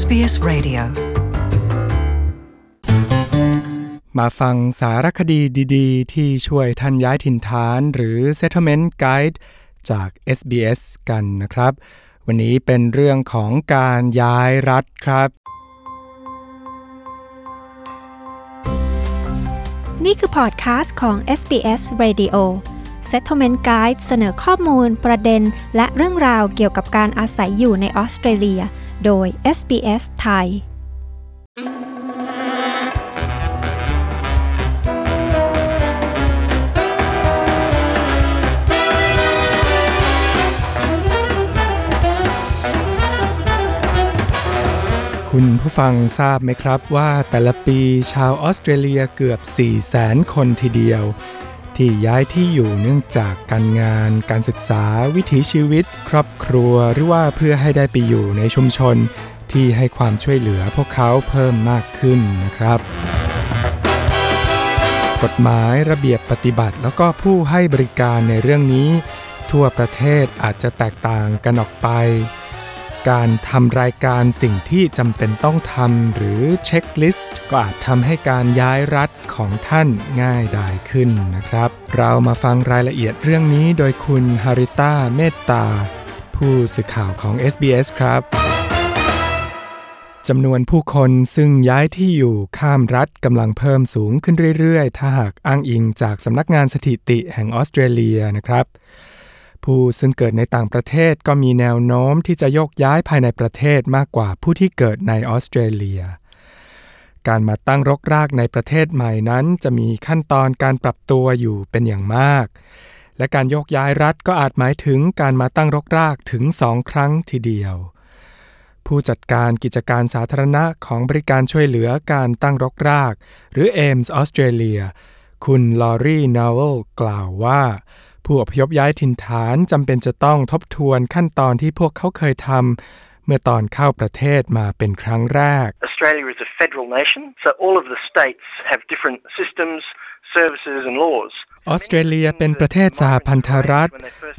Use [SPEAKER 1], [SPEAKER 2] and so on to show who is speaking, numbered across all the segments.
[SPEAKER 1] SBS Radio มาฟังสารคดีดีๆ ที่ช่วยท่านย้ายถิ่นฐานหรือ Settlement Guide จาก SBS กันนะครับ วันนี้เป็นเรื่องของการย้ายรัฐครับ
[SPEAKER 2] นี่คือพอดคาสต์ของ SBS Radio Settlement Guide เสนอข้อมูล ประเด็น และเรื่องราวเกี่ยวกับการอาศัยอยู่ในออสเตรเลีย โดย SBS ไทย
[SPEAKER 1] คุณผู้ฟังทราบไหมครับว่าแต่ละปีชาวออสเตรเลียเกือบ 4 0 0แสนคนทีเดียว ที่ย้ายที่อยู่เนื่องจากการงาน การศึกษา วิถีชีวิต ครอบครัวหรือว่าเพื่อให้ได้ไปอยู่ในชุมชน ที่ให้ความช่วยเหลือพวกเขาเพิ่มมากขึ้นนะครับกฎหมายระเบียบปฏิบัติแล้วก็ผู้ให้บริการในเรื่องนี้ ทั่วประเทศอาจจะแตกต่างกันออกไป การทำรายการสิ่งที่จำเป็นต้องทำหรือเช็คลิสต์ก็อาจทำให้การย้ายรัฐของท่านง่ายดายขึ้นนะครับ เรามาฟังรายละเอียดเรื่องนี้โดยคุณฮาริต้าเมตตา ผู้สื่อข่าวของ SBS ครับจำนวนผู้คนซึ่งย้ายที่อยู่ข้ามรัฐกำลังเพิ่มสูงขึ้นเรื่อยๆ ถ้าหากอ้างอิงจากสำนักงานสถิติแห่งออสเตรเลียนะครับ ผู้ซึ่งเกิดในต่างประเทศก็มีแนวโน้มที่จะโยกย้ายภายในประเทศมากกว่าผู้ที่เกิดในออสเตรเลีย การมาตั้งรกรากในประเทศใหม่นั้น จะมีขั้นตอนการปรับตัวอยู่เป็นอย่างมาก และการโยกย้ายรัฐก็อาจหมายถึงการมาตั้งรกรากถึงสองครั้งทีเดียว ผู้จัดการกิจการสาธารณะของบริการช่วยเหลือการตั้งรกราก หรือ AIMS ออสเตรเลีย คุณลอรี่นาวเวลกล่าวว่า ผู้อพยพย้ายถิ่นฐานจำเป็นจะต้องทบทวนขั้นตอนที่พวกเขาเคยทำเมื่อตอนเข้าประเทศมาเป็นครั้งแรก
[SPEAKER 3] Australia is a federal nation, so all of the states have different systems, services and laws.
[SPEAKER 1] ออสเตรเลียเป็นประเทศสหพันธรัฐ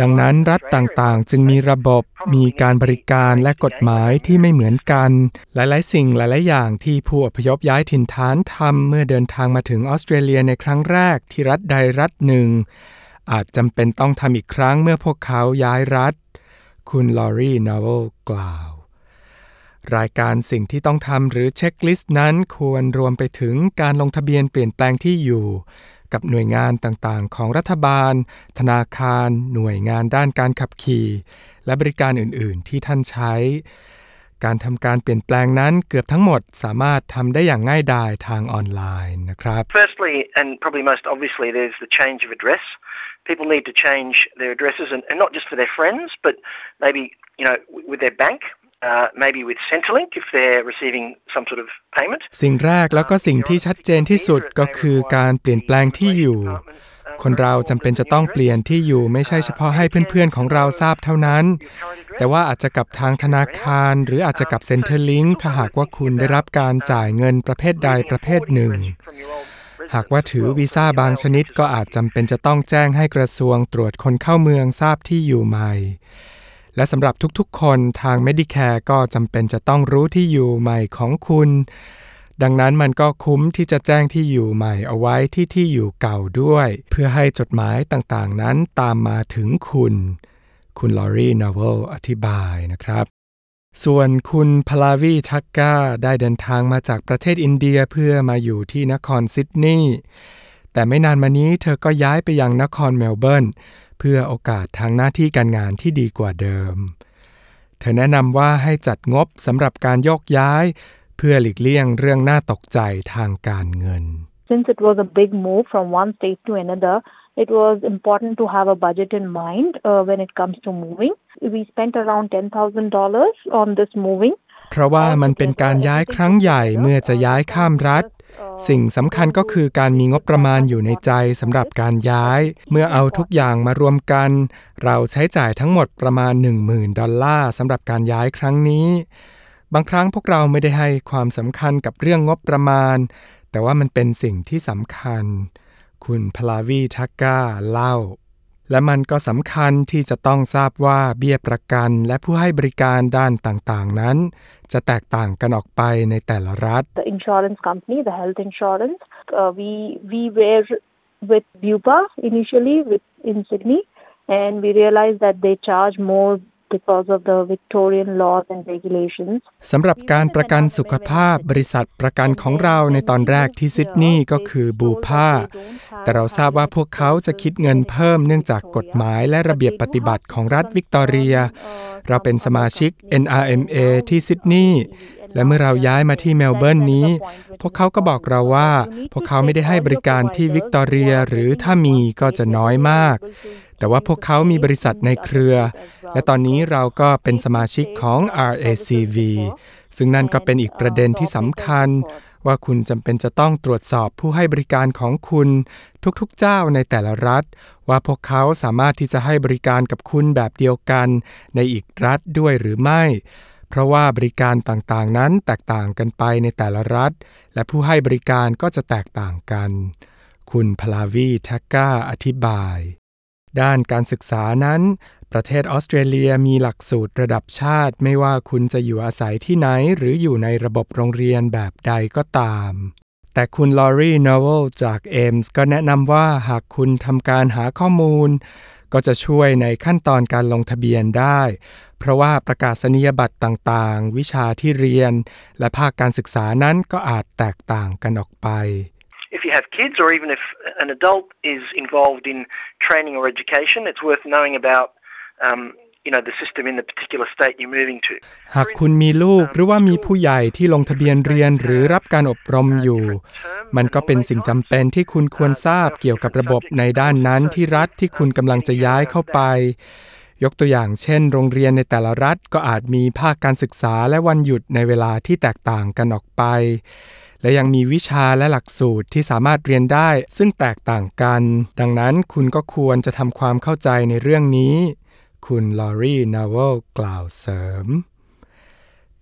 [SPEAKER 1] ดังนั้นรัฐต่างๆ จึงมีระบบ มีการบริการและกฎหมายที่ไม่เหมือนกัน หลายๆ สิ่งหลายๆ อย่างที่ผู้อพยพย้ายถิ่นฐานทำเมื่อเดินทางมาถึงออสเตรเลียในครั้งแรกที่รัฐใดรัฐหนึ่ง อาจจำเป็นต้องทำอีกครั้งเมื่อพวกเขาย้ายรัฐ คุณลอรีนาวเวลกล่าว รายการสิ่งที่ต้องทำหรือ checklist นั้นควรรวมไปถึงการลงทะเบียนเปลี่ยนแปลงที่อยู่ กับหน่วยงานต่างๆ ของรัฐบาล ธนาคาร หน่วยงานด้านการขับขี่ และบริการอื่น ๆ ที่ท่านใช้ การทำการเปลี่ยนแปลงนั้นเกือบทั้งหมดสามารถทำได้อย่างง่ายดายทางออนไลน์นะครับ
[SPEAKER 3] Firstly, and probably most obviously, there's the change of address. People need to change their addresses, and, and not just for their friends, but maybe you know with their bank, uh, maybe with Centrelink if they're receiving some sort of payment.
[SPEAKER 1] สิ่งแรกแล้วก็สิ่งที่ชัดเจนที่สุดก็คือการเปลี่ยนแปลงที่อยู่ คนเราจำเป็นจะต้องเปลี่ยนที่อยู่ไม่ใช่เฉพาะให้เพื่อนๆของเราทราบเท่านั้น แต่ว่าอาจจะกับทางธนาคาร หรืออาจจะกับ Centrelink ถ้าหากว่าคุณได้รับการจ่ายเงินประเภทใดประเภทหนึ่ง หากว่าถือวีซ่าบางชนิดก็อาจจำเป็นจะต้องแจ้งให้กระทรวงตรวจคนเข้าเมืองทราบที่อยู่ใหม่ และสำหรับทุกๆคนทาง Medicare ก็จำเป็นจะต้องรู้ที่อยู่ใหม่ของคุณ ดังนั้นมันก็คุ้มที่จะแจ้งที่อยู่ใหม่เอาไว้ที่ที่อยู่เก่าด้วย เพื่อให้จดหมายต่างๆ นั้นตามมาถึงคุณ คุณลอรีนาเวลอธิบายนะครับ ส่วนคุณพลาวีทักกาได้เดินทางมาจากประเทศอินเดียเพื่อมาอยู่ที่นครซิดนีย์แต่ไม่นานมานี้เธอก็ย้ายไปยังนครเมลเบิร์นเพื่อโอกาสทางหน้าที่การงานที่ดีกว่าเดิม เธอแนะนำว่าให้จัดงบสำหรับการโยกย้าย เพื่อหลีกเลี่ยงเรื่องน่าตกใจทางการเงิน
[SPEAKER 4] Since it was a big move from one state to another, it was important to have a budget in mind uh, when it comes to moving. We spent around $10,000 on this moving.
[SPEAKER 1] เพราะว่ามันเป็นการย้ายครั้งใหญ่เมื่อจะย้ายข้ามรัฐ สิ่งสำคัญก็คือการมีงบประมาณอยู่ในใจสำหรับการย้าย เมื่อเอาทุกอย่างมารวมกัน เราใช้จ่ายทั้งหมดประมาณ 10,000 ดอลลาร์สำหรับการย้ายครั้งนี้ บางครั้งพวกเราไม่ได้ให้ความสำคัญกับเรื่องงบประมาณ แต่ว่ามันเป็นสิ่งที่สำคัญ คุณพลาวีทักกาเล่า และมันก็สำคัญที่จะต้องทราบว่าเบี้ยประกันและผู้ให้บริการด้านต่างๆ นั้น จะแตกต่างกันออกไปในแต่ละรัฐ
[SPEAKER 4] The insurance company, the health insurance, uh, we we were with Bupa initially with in Sydney, and we realized that they charge more because of the Victorian laws and regulations.
[SPEAKER 1] สำหรับการประกันสุขภาพบริษัทประกันของเราในตอนแรกที่ซิดนีย์ก็คือบูพาแต่เราทราบว่าพวกเขาจะคิดเงินเพิ่มเนื่องจากกฎหมายและระเบียบปฏิบัติของรัฐวิกตอเรีย เราเป็นสมาชิก NRMA ที่ซิดนีย์และเมื่อเราย้ายมาที่เมลเบิร์นนี้ พวกเขาก็บอกเราว่า พวกเขาไม่ได้ให้บริการที่วิกตอเรียหรือถ้ามีก็จะน้อยมาก แต่ว่าพวกเขามีบริษัทในเครือ และตอนนี้เราก็เป็นสมาชิกของ RACV ซึ่งนั่นก็เป็นอีกประเด็นที่สำคัญ ว่าคุณจำเป็นจะต้องตรวจสอบผู้ให้บริการของคุณทุกๆเจ้าในแต่ละรัฐ ว่าพวกเขาสามารถที่จะให้บริการกับคุณแบบเดียวกัน ในอีกรัฐด้วยหรือไม่ เพราะว่าบริการต่างๆนั้นแตกต่างกันไปในแต่ละรัฐ และผู้ให้บริการก็จะแตกต่างกัน คุณพลาวีแทกกาอธิบาย ด้านการศึกษานั้น ประเทศออสเตรเลียมีหลักสูตรระดับชาติ ไม่ว่าคุณจะอยู่อาศัยที่ไหน หรืออยู่ในระบบโรงเรียนแบบใดก็ตาม แต่คุณลอรีนอเวลจากเอมส์ก็แนะนำว่าหากคุณทำการหาข้อมูล ก็จะช่วยในขั้นตอนการลงทะเบียนได้ เพราะว่าประกาศนียบัตรต่างๆ วิชาที่เรียน และภาคการศึกษานั้นก็อาจแตกต่างกันออกไป
[SPEAKER 3] If you have kids or even if an adult is involved in training or education, it's worth knowing about um, you know, the system in the particular state you're moving to.
[SPEAKER 1] หากคุณมีลูกหรือว่ามีผู้ใหญ่ที่ลงทะเบียนเรียนหรือรับการอบรมอยู่ มันก็เป็นสิ่งจำเป็นที่คุณควรทราบเกี่ยวกับระบบในด้านนั้นที่รัฐที่คุณกำลังจะย้ายเข้าไป ยกตัวอย่างเช่น โรงเรียนในแต่ละรัฐก็อาจมีภาคการศึกษาและวันหยุดในเวลาที่แตกต่างกันออกไป และยังมีวิชาและหลักสูตรที่สามารถเรียนได้ซึ่งแตกต่างกัน ดังนั้นคุณก็ควรจะทำความเข้าใจในเรื่องนี้ คุณลอรีนาวลกล่าวเสริม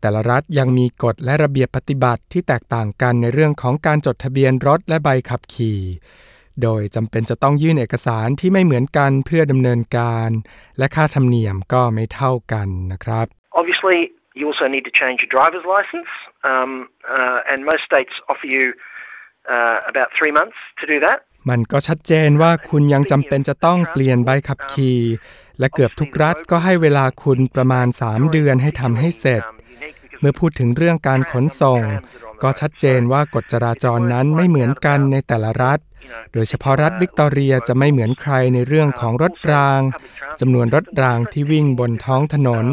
[SPEAKER 1] แต่ละรัฐยังมีกฎและระเบียบปฏิบัติที่แตกต่างกันในเรื่องของการจดทะเบียนรถและใบขับขี่โดยจำเป็นจะต้องยื่นเอกสารที่ไม่เหมือนกันเพื่อดำเนินการ และค่าธรรมเนียมก็ไม่เท่ากันนะครับ
[SPEAKER 3] Obviously, you also need to change your driver's license, um, uh, and most states offer you uh, about three months to do that.
[SPEAKER 1] มันก็ชัดเจนว่าคุณยังจำเป็นจะต้องเปลี่ยนใบขับขี่ และเกือบทุกรัฐก็ให้เวลาคุณประมาณ 3 เดือนให้ทำให้เสร็จ เมื่อพูดถึงเรื่องการขนส่ง ก็ชัดเจนว่ากฎจราจรนั้นไม่เหมือนกันในแต่ละรัฐ โดยเฉพาะรัฐวิกตอเรียจะไม่เหมือนใครในเรื่องของรถรางจำนวนรถรางที่วิ่งบนท้องถนน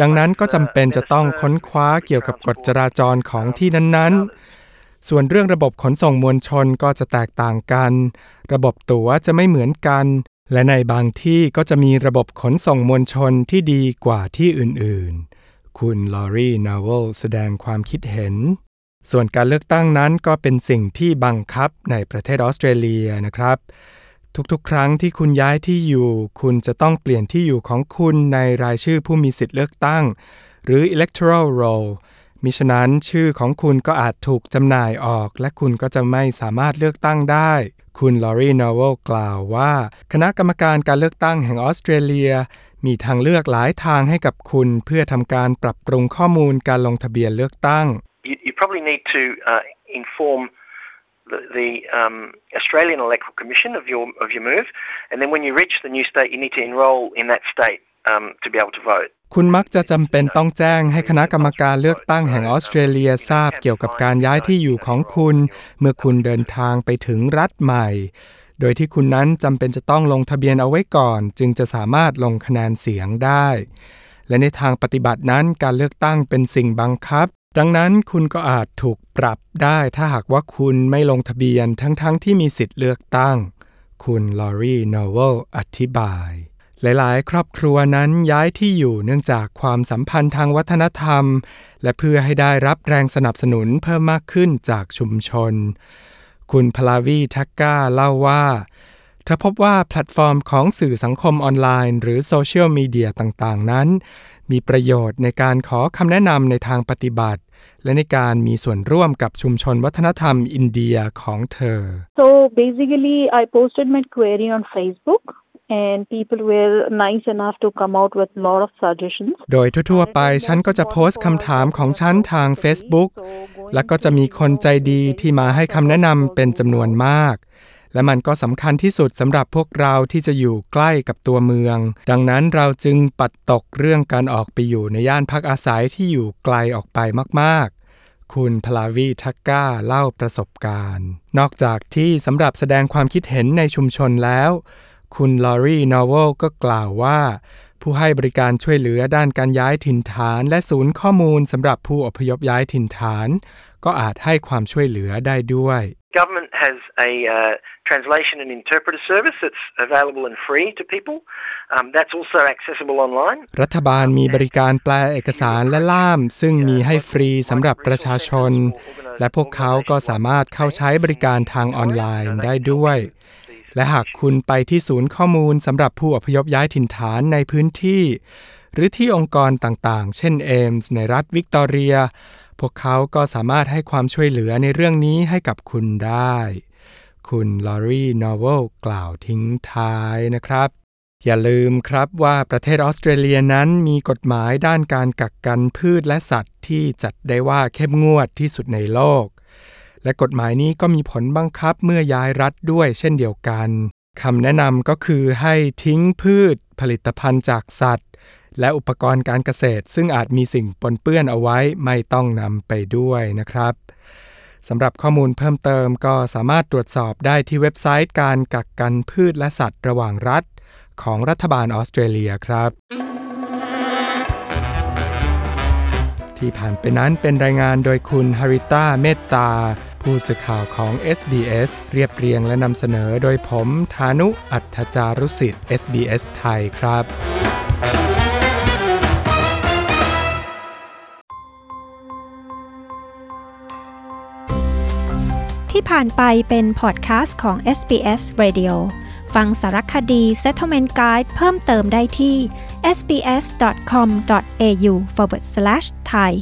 [SPEAKER 1] ดังนั้นก็จำเป็นจะต้องค้นคว้าเกี่ยวกับกฎจราจรของที่นั้นๆ ส่วนเรื่องระบบขนส่งมวลชนก็จะแตกต่างกัน ระบบตั๋วจะไม่เหมือนกัน และในบางที่ก็จะมีระบบขนส่งมวลชนที่ดีกว่าที่อื่นๆ คุณลอรีนาวลแสดงความคิดเห็น ส่วนการเลือกตั้งนั้นก็เป็นสิ่งที่บังคับในประเทศออสเตรเลียนะครับ ทุกๆ ครั้งที่คุณย้ายที่อยู่ คุณจะต้องเปลี่ยนที่อยู่ของคุณในรายชื่อผู้มีสิทธิ์เลือกตั้ง หรือ electoral roll มิฉะนั้นชื่อของคุณก็อาจถูกจำหน่ายออก และคุณก็จะไม่สามารถเลือกตั้งได้ คุณลอรีนอเวลกล่าวว่า คณะกรรมการการเลือกตั้งแห่งออสเตรเลีย มีทางเลือกหลายทางให้กับคุณ เพื่อทำการปรับปรุงข้อมูลการลงทะเบียนเลือกตั้ง
[SPEAKER 3] You, you probably need to uh, inform the, the um, Australian Electoral Commission of your of your move, and then when you reach the new state, you need to enrol in that state um, to be able to vote.
[SPEAKER 1] คุณมักจะจำเป็นต้องแจ้งให้คณะกรรมการเลือกตั้งแห่งออสเตรเลียทราบเกี่ยวกับการย้ายที่อยู่ของคุณ เมื่อคุณเดินทางไปถึงรัฐใหม่ โดยที่คุณนั้นจำเป็นจะต้องลงทะเบียนเอาไว้ก่อน จึงจะสามารถลงคะแนนเสียงได้ และในทางปฏิบัตินั้นการเลือกตั้งเป็นสิ่งบังคับ ดังนั้นคุณก็อาจถูกปรับได้ถ้าหากว่าคุณไม่ลงทะเบียนทั้งๆทที่มีสิทธิ์เลือกตั้ง คุณลอรีนอเวลอธิบาย หลายๆ ครอบครัวนั้นย้ายที่อยู่เนื่องจากความสัมพันธ์ทางวัฒนธรรม และเพื่อให้ได้รับแรงสนับสนุนเพิ่มมากขึ้นจากชุมชน คุณพลาวีทักก้าเล่าว่า เธอพบว่าแพลตฟอร์มของสื่อสังคมออนไลน์ หรือโซเชียลมีเดียต่างๆ นั้น มีประโยชน์ในการขอคำแนะนำในทางปฏิบัติ และในการมีส่วนร่วมกับชุมชนวัฒนธรรมอินเดียของเธอ
[SPEAKER 4] So basically, I posted my query on Facebook and people were nice enough to come out with a lot of suggestions.
[SPEAKER 1] โดยทั่วๆ ไปฉันก็จะโพสต์คำถามของฉันทาง Facebook แล้วก็จะมีคนใจดีที่มาให้คำแนะนำเป็นจำนวนมาก และมันก็สำคัญที่สุดสำหรับพวกเราที่จะอยู่ใกล้กับตัวเมือง ดังนั้นเราจึงปัดตกเรื่องการออกไปอยู่ในย่านพักอาศัยที่อยู่ไกลออกไปมากๆคุณพลาวีทักก้าเล่าประสบการณ์ นอกจากที่สำหรับแสดงความคิดเห็นในชุมชนแล้ว คุณลอรีนอเวลก็กล่าวว่า ผู้ให้บริการช่วยเหลือด้านการย้ายถิ่นฐาน และศูนย์ข้อมูลสำหรับผู้อพยพย้ายถิ่นฐาน ก็อาจให้ความช่วยเหลือได้ด้วย
[SPEAKER 3] Government has a uh, translation and interpreter service that's available and free to people. Um, that's also accessible online.
[SPEAKER 1] รัฐบาลมีบริการแปลเอกสารและล่าม ซึ่งมีให้ฟรีสำหรับประชาชน และพวกเขาก็สามารถเข้าใช้บริการทางออนไลน์ได้ด้วย และหากคุณไปที่ศูนย์ข้อมูลสำหรับผู้อพยพย้ายถิ่นฐานในพื้นที่ หรือที่องค์กรต่างๆ เช่น AMES ในรัฐวิกตอเรีย พวกเขาก็สามารถให้ความช่วยเหลือในเรื่องนี้ให้กับคุณได้ คุณลอรีนอเวลกล่าวทิ้งท้ายนะครับอย่าลืมครับว่าประเทศออสเตรเลียนั้นมีกฎหมายด้านการกักกันพืชและสัตว์ที่จัดได้ว่าเข้มงวดที่สุดในโลก และกฎหมายนี้ก็มีผลบังคับเมื่อย้ายรัฐด้วยเช่นเดียวกันคำแนะนำก็คือให้ทิ้งพืชผลิตภัณฑ์จากสัตว์ และอุปกรณ์การเกษตร ซึ่งอาจมีสิ่งปนเปื้อนเอาไว้ไม่ต้องนำไปด้วยนะครับสำหรับข้อมูลเพิ่มเติมก็สามารถตรวจสอบได้ที่เว็บไซต์การกักกันพืชและสัตว์ระหว่างรัฐ ของรัฐบาลออสเตรเลียครับ ที่ผ่านไปนั้นเป็นรายงานโดยคุณฮาริต้าเมตตา ผู้สื่อข่าวของ SBS เรียบเรียงและนำเสนอโดยผมธานุอัตจารุสิทธิ์ SBS ไทยครับ
[SPEAKER 2] ที่ผ่านไปเป็นพอดแคสต์ของ SBS Radio ฟังสารคดี Settlement Guide เพิ่มเติมได้ที่ sbs.com.au forward slash thai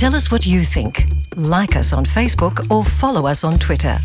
[SPEAKER 5] Tell us what you think. Like us on Facebook or follow us on Twitter.